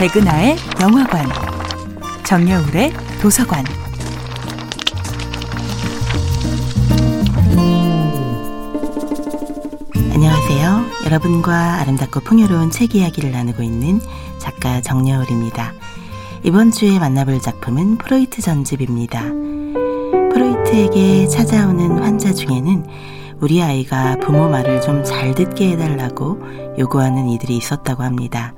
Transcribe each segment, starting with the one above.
백은하의 영화관, 정여울의 도서관. 안녕하세요. 여러분과 아름답고 풍요로운 책 이야기를 나누고 있는 작가 정여울입니다. 이번 주에 만나볼 작품은 프로이트 전집입니다. 프로이트에게 찾아오는 환자 중에는 우리 아이가 부모 말을 좀 잘 듣게 해달라고 요구하는 이들이 있었다고 합니다.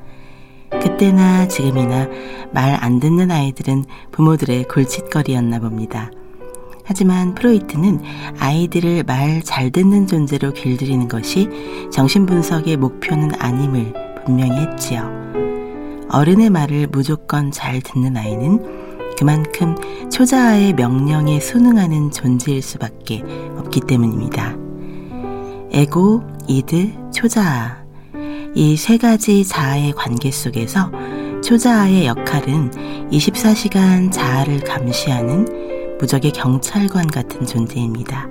그때나 지금이나 말 안 듣는 아이들은 부모들의 골칫거리였나 봅니다. 하지만 프로이트는 아이들을 말 잘 듣는 존재로 길들이는 것이 정신분석의 목표는 아님을 분명히 했지요. 어른의 말을 무조건 잘 듣는 아이는 그만큼 초자아의 명령에 순응하는 존재일 수밖에 없기 때문입니다. 에고, 이드, 초자아. 이 세 가지 자아의 관계 속에서 초자아의 역할은 24시간 자아를 감시하는 무적의 경찰관 같은 존재입니다.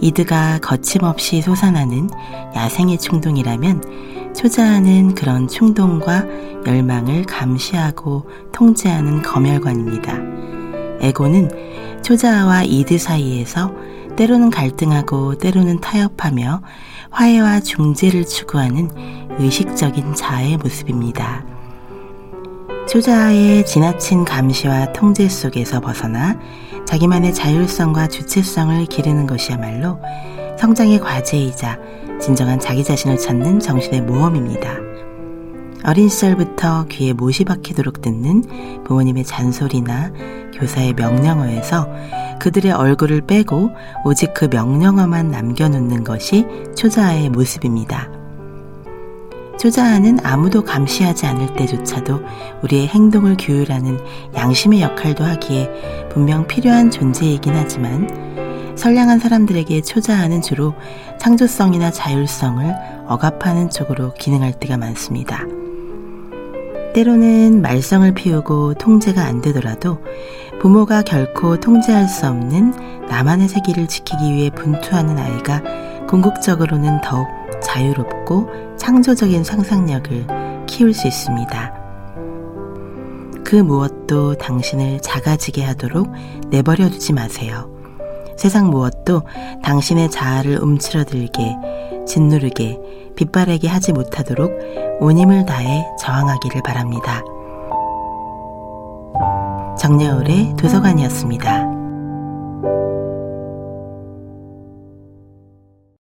이드가 거침없이 솟아나는 야생의 충동이라면 초자아는 그런 충동과 열망을 감시하고 통제하는 검열관입니다. 에고는 초자아와 이드 사이에서 때로는 갈등하고 때로는 타협하며 화해와 중재를 추구하는 의식적인 자아의 모습입니다. 초자아의 지나친 감시와 통제 속에서 벗어나 자기만의 자율성과 주체성을 기르는 것이야말로 성장의 과제이자 진정한 자기 자신을 찾는 정신의 모험입니다. 어린 시절부터 귀에 못이 박히도록 듣는 부모님의 잔소리나 교사의 명령어에서 그들의 얼굴을 빼고 오직 그 명령어만 남겨놓는 것이 초자아의 모습입니다. 초자아는 아무도 감시하지 않을 때조차도 우리의 행동을 규율하는 양심의 역할도 하기에 분명 필요한 존재이긴 하지만 선량한 사람들에게 초자아는 주로 창조성이나 자율성을 억압하는 쪽으로 기능할 때가 많습니다. 때로는 말썽을 피우고 통제가 안 되더라도 부모가 결코 통제할 수 없는 나만의 세계를 지키기 위해 분투하는 아이가 궁극적으로는 더욱 자유롭고 창조적인 상상력을 키울 수 있습니다. 그 무엇도 당신을 작아지게 하도록 내버려 두지 마세요. 세상 무엇도 당신의 자아를 움츠러들게, 짓누르게, 빗바라게 하지 못하도록 온 힘을 다해 저항하기를 바랍니다. 정여울의 도서관이었습니다.